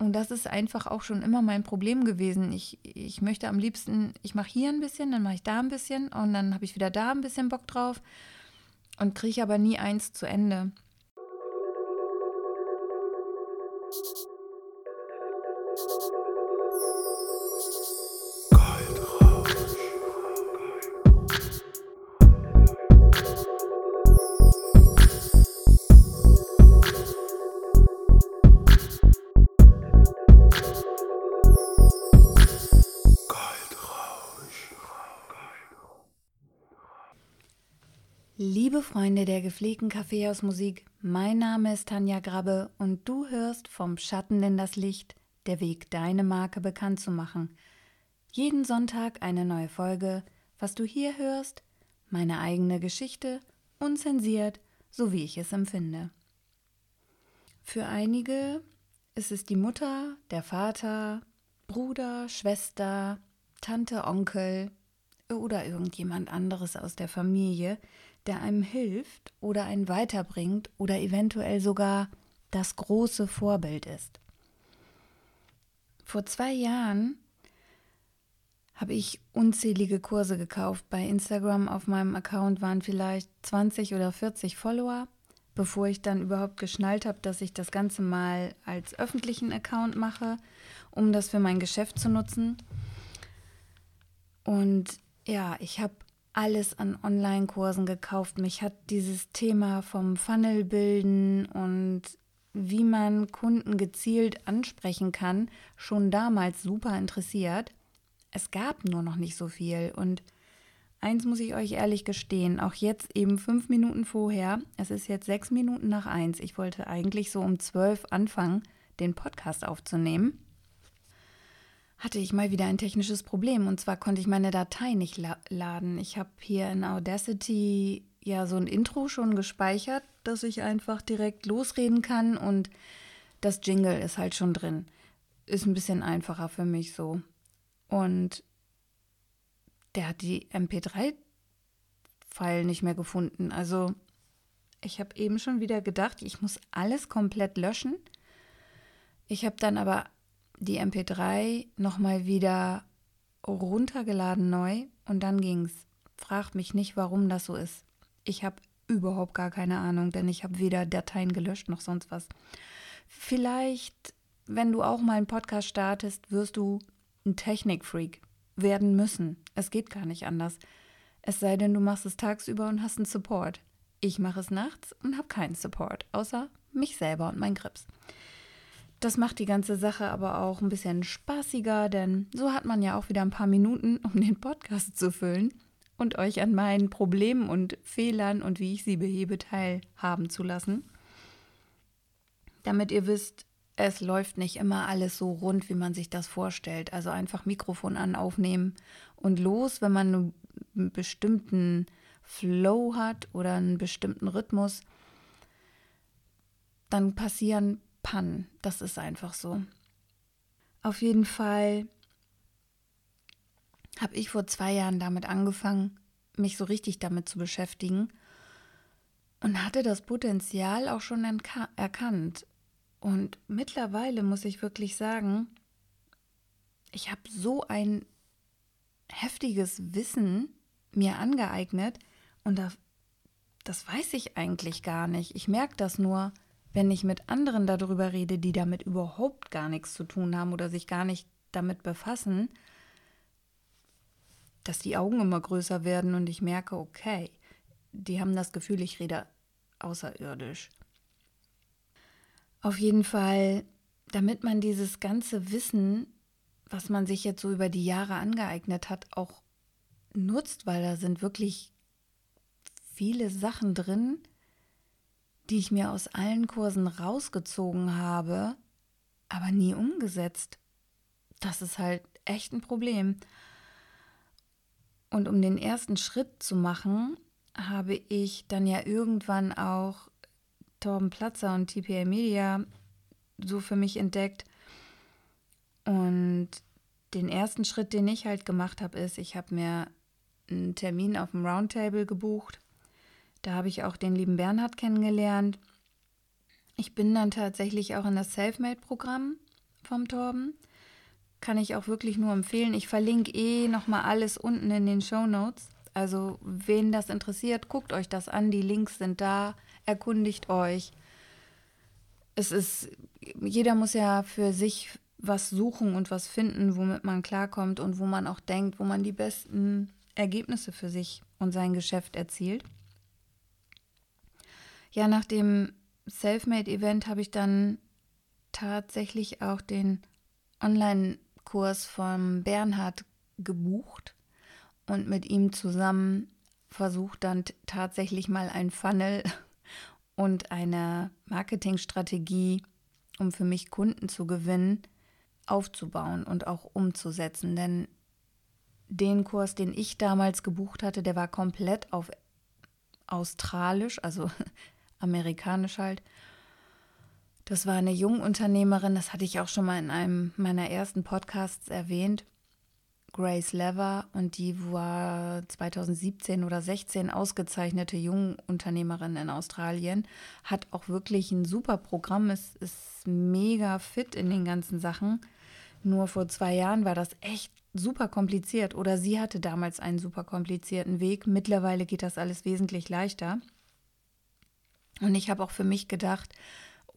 Und das ist einfach auch schon immer mein Problem gewesen. Ich, ich möchte am liebsten, ich mache hier ein bisschen, dann mache ich da ein bisschen und dann habe ich wieder da ein bisschen Bock drauf und kriege aber nie eins zu Ende. Freunde der gepflegten Kaffeehausmusik, mein Name ist Tanja Grabbe und du hörst vom Schatten in das Licht, der Weg, deine Marke bekannt zu machen. Jeden Sonntag eine neue Folge, was du hier hörst, meine eigene Geschichte, unzensiert, so wie ich es empfinde. Für einige ist es die Mutter, der Vater, Bruder, Schwester, Tante, Onkel oder irgendjemand anderes aus der Familie, der einem hilft oder einen weiterbringt oder eventuell sogar das große Vorbild ist. Vor zwei Jahren habe ich unzählige Kurse gekauft. Bei Instagram auf meinem Account waren vielleicht 20 oder 40 Follower, bevor ich dann überhaupt geschnallt habe, dass ich das Ganze mal als öffentlichen Account mache, um das für mein Geschäft zu nutzen. Und ja, ich habe alles an Online-Kursen gekauft. Mich hat dieses Thema vom Funnel bilden und wie man Kunden gezielt ansprechen kann, schon damals super interessiert. Es gab nur noch nicht so viel. Und eins muss ich euch ehrlich gestehen, auch jetzt eben fünf Minuten vorher, es ist jetzt sechs Minuten nach eins. Ich wollte eigentlich so um zwölf anfangen, den Podcast aufzunehmen hatte ich mal wieder ein technisches Problem. Und zwar konnte ich meine Datei nicht la laden. Ich habe hier in Audacity ja so ein Intro schon gespeichert, dass ich einfach direkt losreden kann und das Jingle ist halt schon drin. Ist ein bisschen einfacher für mich so. Und der hat die MP3-File nicht mehr gefunden. Also ich habe eben schon wieder gedacht, ich muss alles komplett löschen. Ich habe dann aber die MP3 nochmal wieder runtergeladen neu und dann ging's. Fragt mich nicht, warum das so ist. Ich habe überhaupt gar keine Ahnung, denn ich habe weder Dateien gelöscht noch sonst was. Vielleicht, wenn du auch mal einen Podcast startest, wirst du ein Technikfreak werden müssen. Es geht gar nicht anders. Es sei denn, du machst es tagsüber und hast einen Support. Ich mache es nachts und habe keinen Support, außer mich selber und mein Grips. Das macht die ganze Sache aber auch ein bisschen spaßiger, denn so hat man ja auch wieder ein paar Minuten, um den Podcast zu füllen und euch an meinen Problemen und Fehlern und wie ich sie behebe teilhaben zu lassen. Damit ihr wisst, es läuft nicht immer alles so rund, wie man sich das vorstellt. Also einfach Mikrofon an, aufnehmen und los, wenn man einen bestimmten Flow hat oder einen bestimmten Rhythmus, dann passieren Pannen. Das ist einfach so. Auf jeden Fall habe ich vor zwei Jahren damit angefangen, mich so richtig damit zu beschäftigen und hatte das Potenzial auch schon erkannt. Und mittlerweile muss ich wirklich sagen, ich habe so ein heftiges Wissen mir angeeignet und das, das weiß ich eigentlich gar nicht. Ich merke das nur, wenn ich mit anderen darüber rede, die damit überhaupt gar nichts zu tun haben oder sich gar nicht damit befassen, dass die Augen immer größer werden und ich merke, okay, die haben das Gefühl, ich rede außerirdisch. Auf jeden Fall, damit man dieses ganze Wissen, was man sich jetzt so über die Jahre angeeignet hat, auch nutzt, weil da sind wirklich viele Sachen drin, die ich mir aus allen Kursen rausgezogen habe, aber nie umgesetzt. Das ist halt echt ein Problem. Und um den ersten Schritt zu machen, habe ich dann ja irgendwann auch Torben Platzer und TPA Media so für mich entdeckt. Und den ersten Schritt, den ich halt gemacht habe, ist, ich habe mir einen Termin auf dem Roundtable gebucht da habe ich auch den lieben Bernhard kennengelernt. Ich bin dann tatsächlich auch in das Selfmade-Programm vom Torben. Kann ich auch wirklich nur empfehlen. Ich verlinke eh nochmal alles unten in den Show Notes. Also, wen das interessiert, guckt euch das an. Die Links sind da. Erkundigt euch. Es ist, jeder muss ja für sich was suchen und was finden, womit man klarkommt und wo man auch denkt, wo man die besten Ergebnisse für sich und sein Geschäft erzielt. Ja, nach dem Selfmade-Event habe ich dann tatsächlich auch den Online-Kurs von Bernhard gebucht und mit ihm zusammen versucht dann tatsächlich mal ein Funnel und eine Marketingstrategie, um für mich Kunden zu gewinnen, aufzubauen und auch umzusetzen. Denn den Kurs, den ich damals gebucht hatte, der war komplett auf Australisch, also amerikanisch halt. Das war eine Jungunternehmerin, das hatte ich auch schon mal in einem meiner ersten Podcasts erwähnt. Grace Lever und die war 2017 oder 16 ausgezeichnete Jungunternehmerin in Australien, hat auch wirklich ein super Programm, ist, ist mega fit in den ganzen Sachen. Nur vor zwei Jahren war das echt super kompliziert oder sie hatte damals einen super komplizierten Weg. Mittlerweile geht das alles wesentlich leichter. Und ich habe auch für mich gedacht,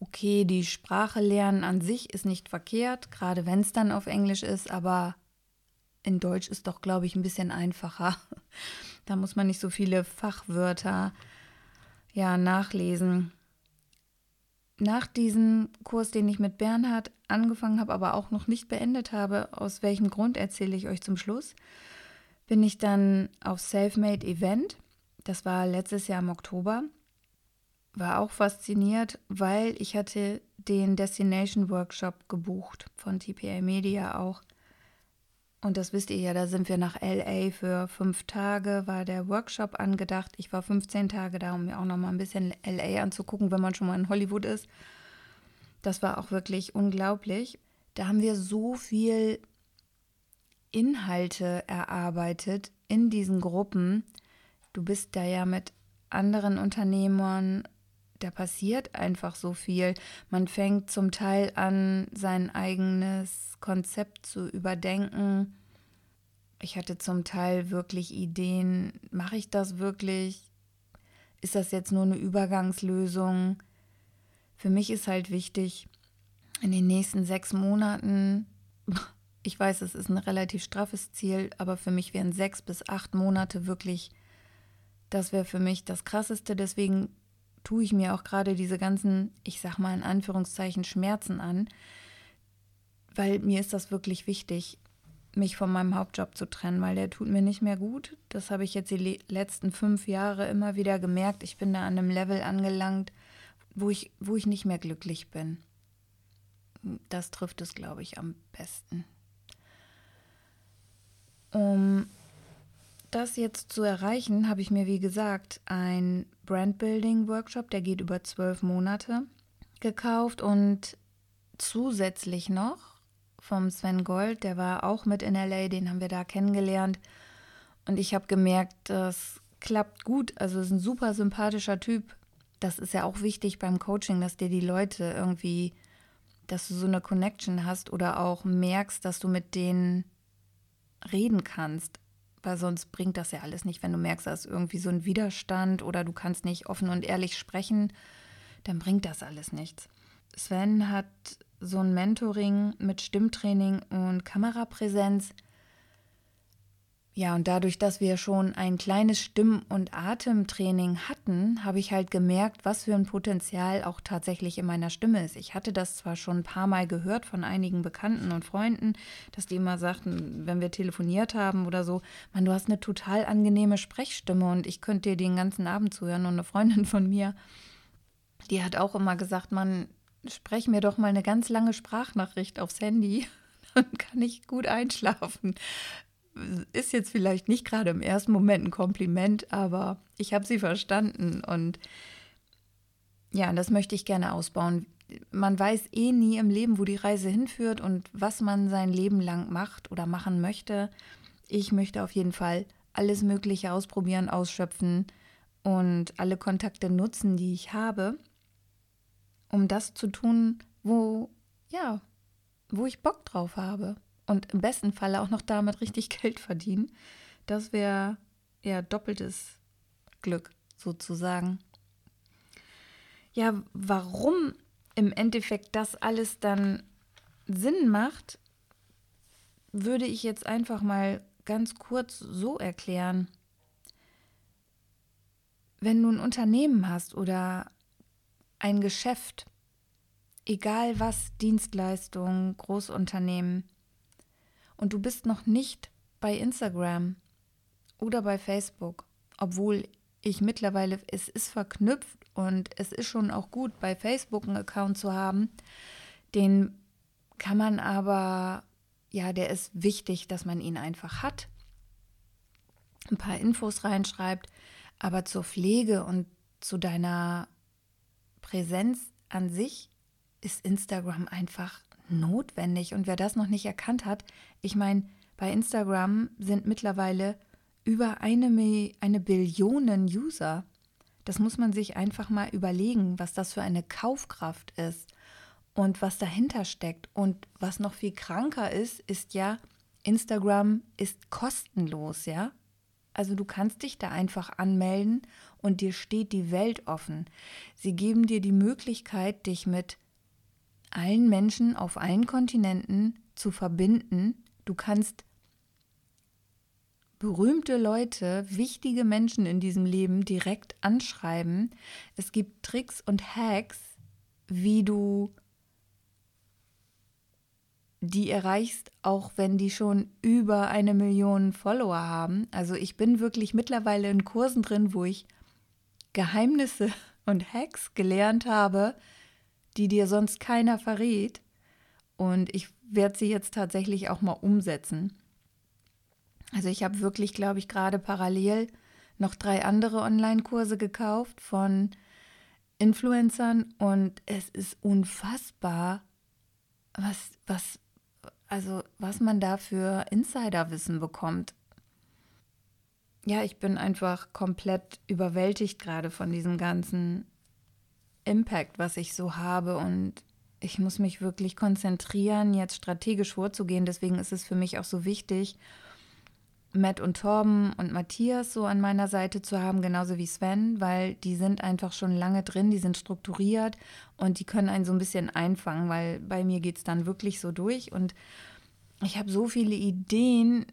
okay, die Sprache lernen an sich ist nicht verkehrt, gerade wenn es dann auf Englisch ist, aber in Deutsch ist doch, glaube ich, ein bisschen einfacher. Da muss man nicht so viele Fachwörter ja nachlesen. Nach diesem Kurs, den ich mit Bernhard angefangen habe, aber auch noch nicht beendet habe, aus welchem Grund erzähle ich euch zum Schluss, bin ich dann auf Selfmade Event. Das war letztes Jahr im Oktober war auch fasziniert, weil ich hatte den Destination Workshop gebucht von TPA Media auch. Und das wisst ihr ja, da sind wir nach LA für fünf Tage, war der Workshop angedacht. Ich war 15 Tage da, um mir auch noch mal ein bisschen LA anzugucken, wenn man schon mal in Hollywood ist. Das war auch wirklich unglaublich. Da haben wir so viel Inhalte erarbeitet in diesen Gruppen. Du bist da ja mit anderen Unternehmern da passiert einfach so viel. Man fängt zum Teil an, sein eigenes Konzept zu überdenken. Ich hatte zum Teil wirklich Ideen, mache ich das wirklich? Ist das jetzt nur eine Übergangslösung? Für mich ist halt wichtig, in den nächsten sechs Monaten, ich weiß, es ist ein relativ straffes Ziel, aber für mich wären sechs bis acht Monate wirklich, das wäre für mich das Krasseste. Deswegen tue ich mir auch gerade diese ganzen, ich sag mal in Anführungszeichen, Schmerzen an, weil mir ist das wirklich wichtig, mich von meinem Hauptjob zu trennen, weil der tut mir nicht mehr gut. Das habe ich jetzt die letzten fünf Jahre immer wieder gemerkt. Ich bin da an einem Level angelangt, wo ich, wo ich nicht mehr glücklich bin. Das trifft es, glaube ich, am besten. Um das jetzt zu erreichen, habe ich mir, wie gesagt, ein Brandbuilding-Workshop, der geht über zwölf Monate, gekauft und zusätzlich noch vom Sven Gold, der war auch mit in LA, den haben wir da kennengelernt. Und ich habe gemerkt, das klappt gut. Also ist ein super sympathischer Typ. Das ist ja auch wichtig beim Coaching, dass dir die Leute irgendwie, dass du so eine Connection hast oder auch merkst, dass du mit denen reden kannst weil sonst bringt das ja alles nicht. Wenn du merkst, da ist irgendwie so ein Widerstand oder du kannst nicht offen und ehrlich sprechen, dann bringt das alles nichts. Sven hat so ein Mentoring mit Stimmtraining und Kamerapräsenz ja, und dadurch, dass wir schon ein kleines Stimm- und Atemtraining hatten, habe ich halt gemerkt, was für ein Potenzial auch tatsächlich in meiner Stimme ist. Ich hatte das zwar schon ein paar Mal gehört von einigen Bekannten und Freunden, dass die immer sagten, wenn wir telefoniert haben oder so, man, du hast eine total angenehme Sprechstimme und ich könnte dir den ganzen Abend zuhören. Und eine Freundin von mir, die hat auch immer gesagt, man, sprech mir doch mal eine ganz lange Sprachnachricht aufs Handy dann kann ich gut einschlafen ist jetzt vielleicht nicht gerade im ersten Moment ein Kompliment, aber ich habe sie verstanden und ja, das möchte ich gerne ausbauen. Man weiß eh nie im Leben, wo die Reise hinführt und was man sein Leben lang macht oder machen möchte. Ich möchte auf jeden Fall alles Mögliche ausprobieren, ausschöpfen und alle Kontakte nutzen, die ich habe, um das zu tun, wo, ja, wo ich Bock drauf habe. Und im besten Falle auch noch damit richtig Geld verdienen. Das wäre ja doppeltes Glück sozusagen. Ja, warum im Endeffekt das alles dann Sinn macht, würde ich jetzt einfach mal ganz kurz so erklären. Wenn du ein Unternehmen hast oder ein Geschäft, egal was, Dienstleistungen, Großunternehmen, und du bist noch nicht bei Instagram oder bei Facebook, obwohl ich mittlerweile, es ist verknüpft und es ist schon auch gut, bei Facebook einen Account zu haben. Den kann man aber, ja, der ist wichtig, dass man ihn einfach hat. Ein paar Infos reinschreibt, aber zur Pflege und zu deiner Präsenz an sich ist Instagram einfach notwendig. Und wer das noch nicht erkannt hat, ich meine, bei Instagram sind mittlerweile über eine, eine Billion User. Das muss man sich einfach mal überlegen, was das für eine Kaufkraft ist und was dahinter steckt. Und was noch viel kranker ist, ist ja, Instagram ist kostenlos, ja? Also du kannst dich da einfach anmelden und dir steht die Welt offen. Sie geben dir die Möglichkeit, dich mit allen Menschen auf allen Kontinenten zu verbinden. Du kannst berühmte Leute, wichtige Menschen in diesem Leben direkt anschreiben. Es gibt Tricks und Hacks, wie du die erreichst, auch wenn die schon über eine Million Follower haben. Also ich bin wirklich mittlerweile in Kursen drin, wo ich Geheimnisse und Hacks gelernt habe, die dir sonst keiner verrät. Und ich werde sie jetzt tatsächlich auch mal umsetzen. Also ich habe wirklich, glaube ich, gerade parallel noch drei andere Online-Kurse gekauft von Influencern und es ist unfassbar, was, was, also was man da für Insiderwissen bekommt. Ja, ich bin einfach komplett überwältigt gerade von diesem ganzen Impact, was ich so habe und ich muss mich wirklich konzentrieren, jetzt strategisch vorzugehen. Deswegen ist es für mich auch so wichtig, Matt und Torben und Matthias so an meiner Seite zu haben, genauso wie Sven, weil die sind einfach schon lange drin, die sind strukturiert und die können einen so ein bisschen einfangen, weil bei mir geht es dann wirklich so durch und ich habe so viele Ideen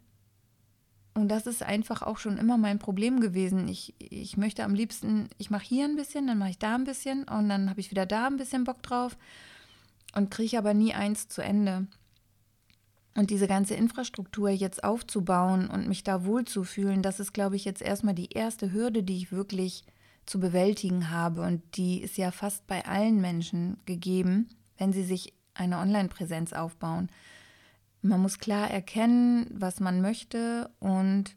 und das ist einfach auch schon immer mein Problem gewesen. Ich, ich möchte am liebsten, ich mache hier ein bisschen, dann mache ich da ein bisschen und dann habe ich wieder da ein bisschen Bock drauf und kriege aber nie eins zu Ende. Und diese ganze Infrastruktur jetzt aufzubauen und mich da wohlzufühlen, das ist, glaube ich, jetzt erstmal die erste Hürde, die ich wirklich zu bewältigen habe. Und die ist ja fast bei allen Menschen gegeben, wenn sie sich eine Online-Präsenz aufbauen. Man muss klar erkennen, was man möchte und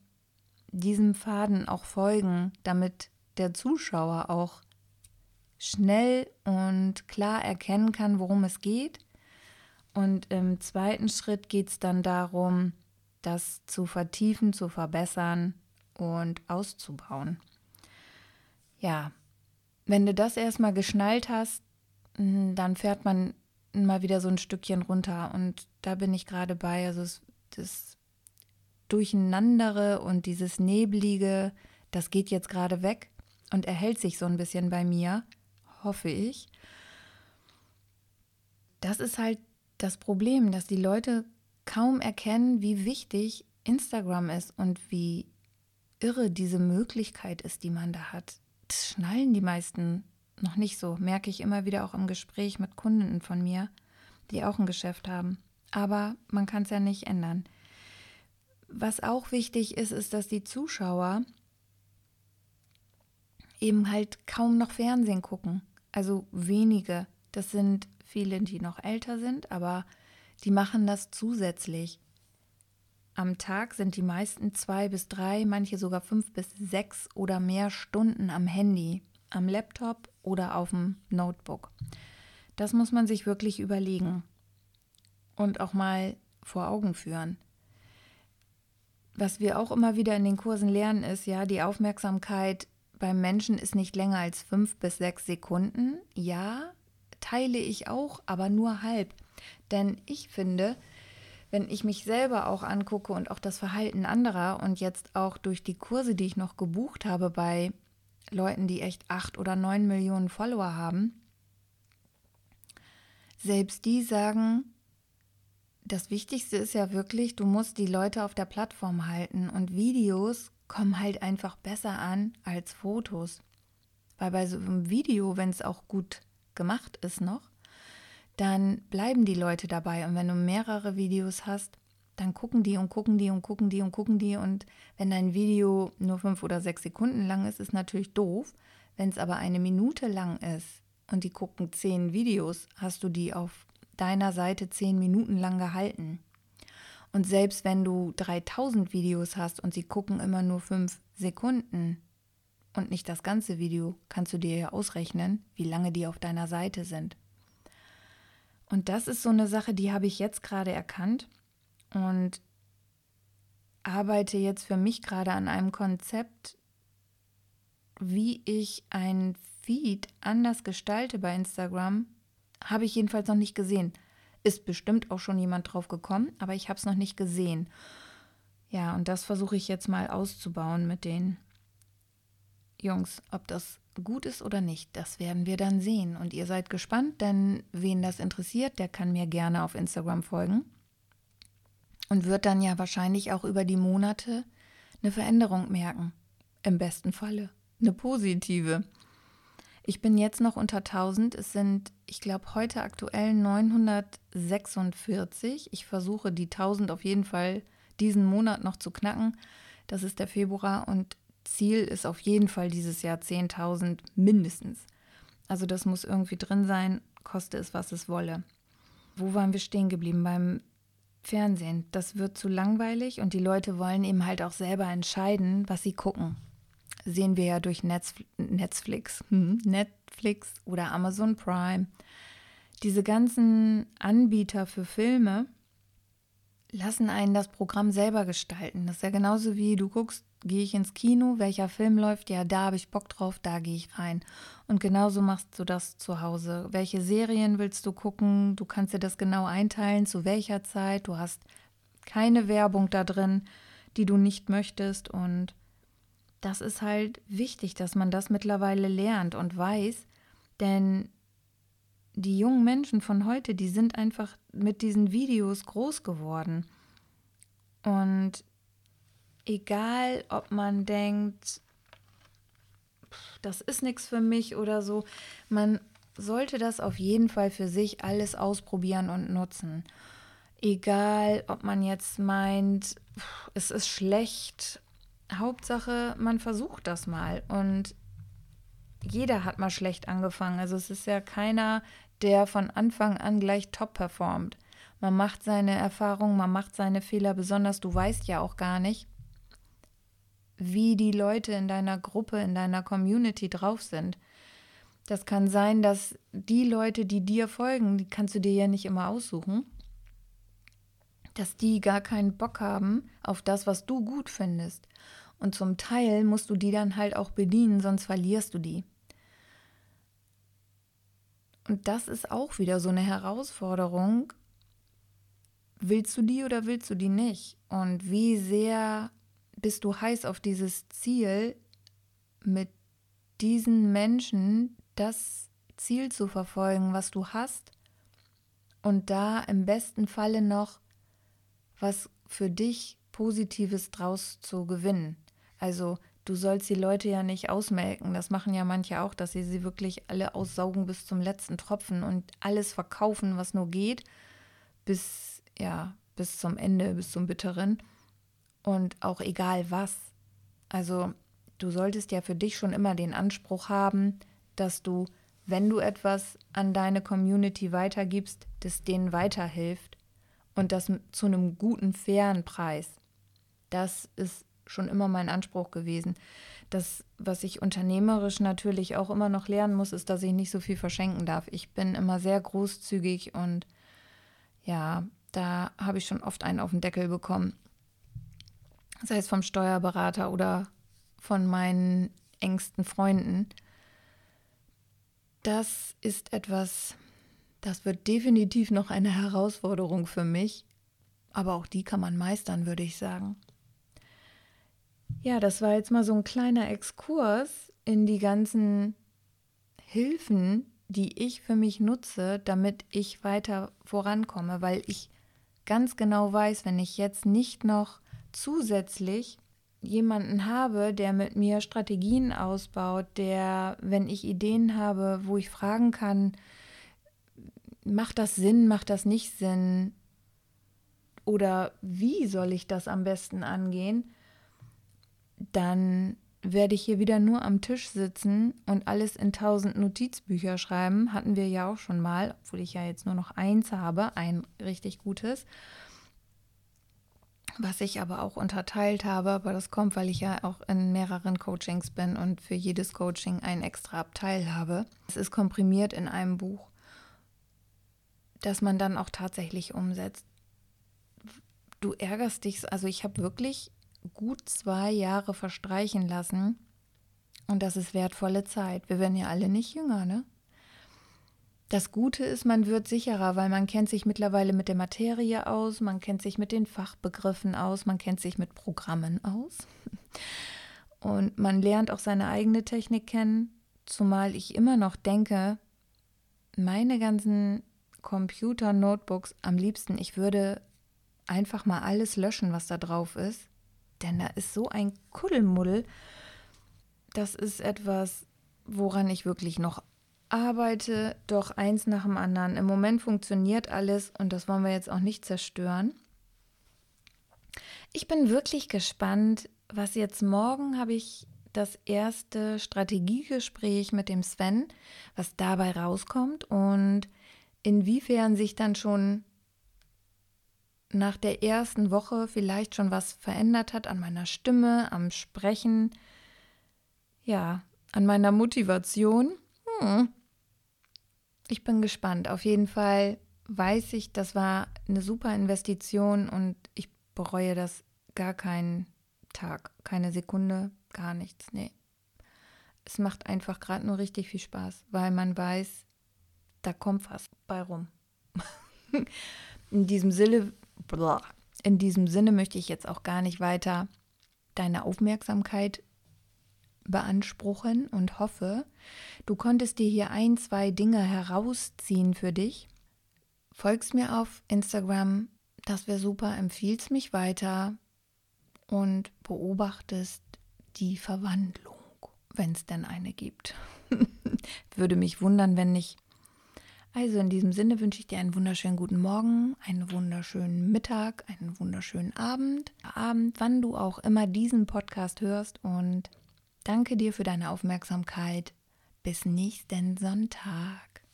diesem Faden auch folgen, damit der Zuschauer auch schnell und klar erkennen kann, worum es geht und im zweiten Schritt geht es dann darum, das zu vertiefen, zu verbessern und auszubauen. Ja, wenn du das erstmal geschnallt hast, hm, dann fährt man mal wieder so ein Stückchen runter. Und da bin ich gerade bei. Also das Durcheinandere und dieses Neblige, das geht jetzt gerade weg und erhält sich so ein bisschen bei mir, hoffe ich. Das ist halt das Problem, dass die Leute kaum erkennen, wie wichtig Instagram ist und wie irre diese Möglichkeit ist, die man da hat. Das schnallen die meisten noch nicht so, merke ich immer wieder auch im Gespräch mit Kunden von mir, die auch ein Geschäft haben. Aber man kann es ja nicht ändern. Was auch wichtig ist, ist, dass die Zuschauer eben halt kaum noch Fernsehen gucken. Also wenige. Das sind viele, die noch älter sind, aber die machen das zusätzlich. Am Tag sind die meisten zwei bis drei, manche sogar fünf bis sechs oder mehr Stunden am Handy, am Laptop oder auf dem Notebook. Das muss man sich wirklich überlegen und auch mal vor Augen führen. Was wir auch immer wieder in den Kursen lernen, ist ja, die Aufmerksamkeit beim Menschen ist nicht länger als fünf bis sechs Sekunden. Ja, teile ich auch, aber nur halb. Denn ich finde, wenn ich mich selber auch angucke und auch das Verhalten anderer und jetzt auch durch die Kurse, die ich noch gebucht habe bei Leuten, die echt acht oder neun Millionen Follower haben, selbst die sagen, das Wichtigste ist ja wirklich, du musst die Leute auf der Plattform halten und Videos kommen halt einfach besser an als Fotos. Weil bei so einem Video, wenn es auch gut gemacht ist noch, dann bleiben die Leute dabei. Und wenn du mehrere Videos hast, dann gucken die und gucken die und gucken die und gucken die. Und wenn dein Video nur fünf oder sechs Sekunden lang ist, ist natürlich doof. Wenn es aber eine Minute lang ist und die gucken zehn Videos, hast du die auf deiner Seite zehn Minuten lang gehalten. Und selbst wenn du 3000 Videos hast und sie gucken immer nur fünf Sekunden und nicht das ganze Video, kannst du dir ja ausrechnen, wie lange die auf deiner Seite sind. Und das ist so eine Sache, die habe ich jetzt gerade erkannt und arbeite jetzt für mich gerade an einem Konzept, wie ich ein Feed anders gestalte bei Instagram, habe ich jedenfalls noch nicht gesehen. Ist bestimmt auch schon jemand drauf gekommen, aber ich habe es noch nicht gesehen. Ja, und das versuche ich jetzt mal auszubauen mit den Jungs. Ob das gut ist oder nicht, das werden wir dann sehen. Und ihr seid gespannt, denn wen das interessiert, der kann mir gerne auf Instagram folgen. Und wird dann ja wahrscheinlich auch über die Monate eine Veränderung merken. Im besten Falle. Eine positive. Ich bin jetzt noch unter 1000. Es sind, ich glaube, heute aktuell 946. Ich versuche die 1000 auf jeden Fall diesen Monat noch zu knacken. Das ist der Februar und Ziel ist auf jeden Fall dieses Jahr 10.000 mindestens. Also das muss irgendwie drin sein, koste es, was es wolle. Wo waren wir stehen geblieben? Beim Fernsehen. Das wird zu langweilig und die Leute wollen eben halt auch selber entscheiden, was sie gucken sehen wir ja durch Netflix, hm, Netflix oder Amazon Prime. Diese ganzen Anbieter für Filme lassen einen das Programm selber gestalten. Das ist ja genauso wie du guckst, gehe ich ins Kino, welcher Film läuft, ja, da habe ich Bock drauf, da gehe ich rein. Und genauso machst du das zu Hause. Welche Serien willst du gucken? Du kannst dir das genau einteilen, zu welcher Zeit. Du hast keine Werbung da drin, die du nicht möchtest und das ist halt wichtig, dass man das mittlerweile lernt und weiß, denn die jungen Menschen von heute, die sind einfach mit diesen Videos groß geworden. Und egal, ob man denkt, das ist nichts für mich oder so, man sollte das auf jeden Fall für sich alles ausprobieren und nutzen. Egal, ob man jetzt meint, es ist schlecht Hauptsache, man versucht das mal. Und jeder hat mal schlecht angefangen. Also es ist ja keiner, der von Anfang an gleich top performt. Man macht seine Erfahrungen, man macht seine Fehler, besonders du weißt ja auch gar nicht, wie die Leute in deiner Gruppe, in deiner Community drauf sind. Das kann sein, dass die Leute, die dir folgen, die kannst du dir ja nicht immer aussuchen, dass die gar keinen Bock haben auf das, was du gut findest. Und zum Teil musst du die dann halt auch bedienen, sonst verlierst du die. Und das ist auch wieder so eine Herausforderung. Willst du die oder willst du die nicht? Und wie sehr bist du heiß auf dieses Ziel, mit diesen Menschen das Ziel zu verfolgen, was du hast? Und da im besten Falle noch was für dich Positives draus zu gewinnen. Also du sollst die Leute ja nicht ausmelken. Das machen ja manche auch, dass sie sie wirklich alle aussaugen bis zum letzten Tropfen und alles verkaufen, was nur geht, bis ja, bis zum Ende, bis zum bitteren und auch egal was. Also du solltest ja für dich schon immer den Anspruch haben, dass du, wenn du etwas an deine Community weitergibst, das denen weiterhilft und das zu einem guten, fairen Preis. Das ist schon immer mein Anspruch gewesen. Das, was ich unternehmerisch natürlich auch immer noch lernen muss, ist, dass ich nicht so viel verschenken darf. Ich bin immer sehr großzügig und ja, da habe ich schon oft einen auf den Deckel bekommen. Sei es vom Steuerberater oder von meinen engsten Freunden. Das ist etwas, Das wird definitiv noch eine Herausforderung für mich, aber auch die kann man meistern, würde ich sagen. Ja, das war jetzt mal so ein kleiner Exkurs in die ganzen Hilfen, die ich für mich nutze, damit ich weiter vorankomme, weil ich ganz genau weiß, wenn ich jetzt nicht noch zusätzlich jemanden habe, der mit mir Strategien ausbaut, der, wenn ich Ideen habe, wo ich fragen kann, macht das Sinn, macht das nicht Sinn oder wie soll ich das am besten angehen, dann werde ich hier wieder nur am Tisch sitzen und alles in tausend Notizbücher schreiben. Hatten wir ja auch schon mal, obwohl ich ja jetzt nur noch eins habe, ein richtig gutes. Was ich aber auch unterteilt habe, aber das kommt, weil ich ja auch in mehreren Coachings bin und für jedes Coaching ein extra Abteil habe. Es ist komprimiert in einem Buch, das man dann auch tatsächlich umsetzt. Du ärgerst dich, also ich habe wirklich gut zwei Jahre verstreichen lassen. Und das ist wertvolle Zeit. Wir werden ja alle nicht jünger, ne? Das Gute ist, man wird sicherer, weil man kennt sich mittlerweile mit der Materie aus, man kennt sich mit den Fachbegriffen aus, man kennt sich mit Programmen aus. Und man lernt auch seine eigene Technik kennen, zumal ich immer noch denke, meine ganzen Computer-Notebooks am liebsten, ich würde einfach mal alles löschen, was da drauf ist denn da ist so ein Kuddelmuddel. Das ist etwas, woran ich wirklich noch arbeite, doch eins nach dem anderen. Im Moment funktioniert alles und das wollen wir jetzt auch nicht zerstören. Ich bin wirklich gespannt, was jetzt morgen habe ich das erste Strategiegespräch mit dem Sven, was dabei rauskommt und inwiefern sich dann schon nach der ersten Woche vielleicht schon was verändert hat an meiner Stimme, am Sprechen, ja, an meiner Motivation. Hm. Ich bin gespannt. Auf jeden Fall weiß ich, das war eine super Investition und ich bereue das gar keinen Tag, keine Sekunde, gar nichts. Nee. Es macht einfach gerade nur richtig viel Spaß, weil man weiß, da kommt was bei rum. In diesem Sinne in diesem Sinne möchte ich jetzt auch gar nicht weiter deine Aufmerksamkeit beanspruchen und hoffe, du konntest dir hier ein, zwei Dinge herausziehen für dich. Folgst mir auf Instagram, das wäre super, empfiehlst mich weiter und beobachtest die Verwandlung, wenn es denn eine gibt. Würde mich wundern, wenn nicht. Also in diesem Sinne wünsche ich dir einen wunderschönen guten Morgen, einen wunderschönen Mittag, einen wunderschönen Abend, Abend, wann du auch immer diesen Podcast hörst und danke dir für deine Aufmerksamkeit. Bis nächsten Sonntag.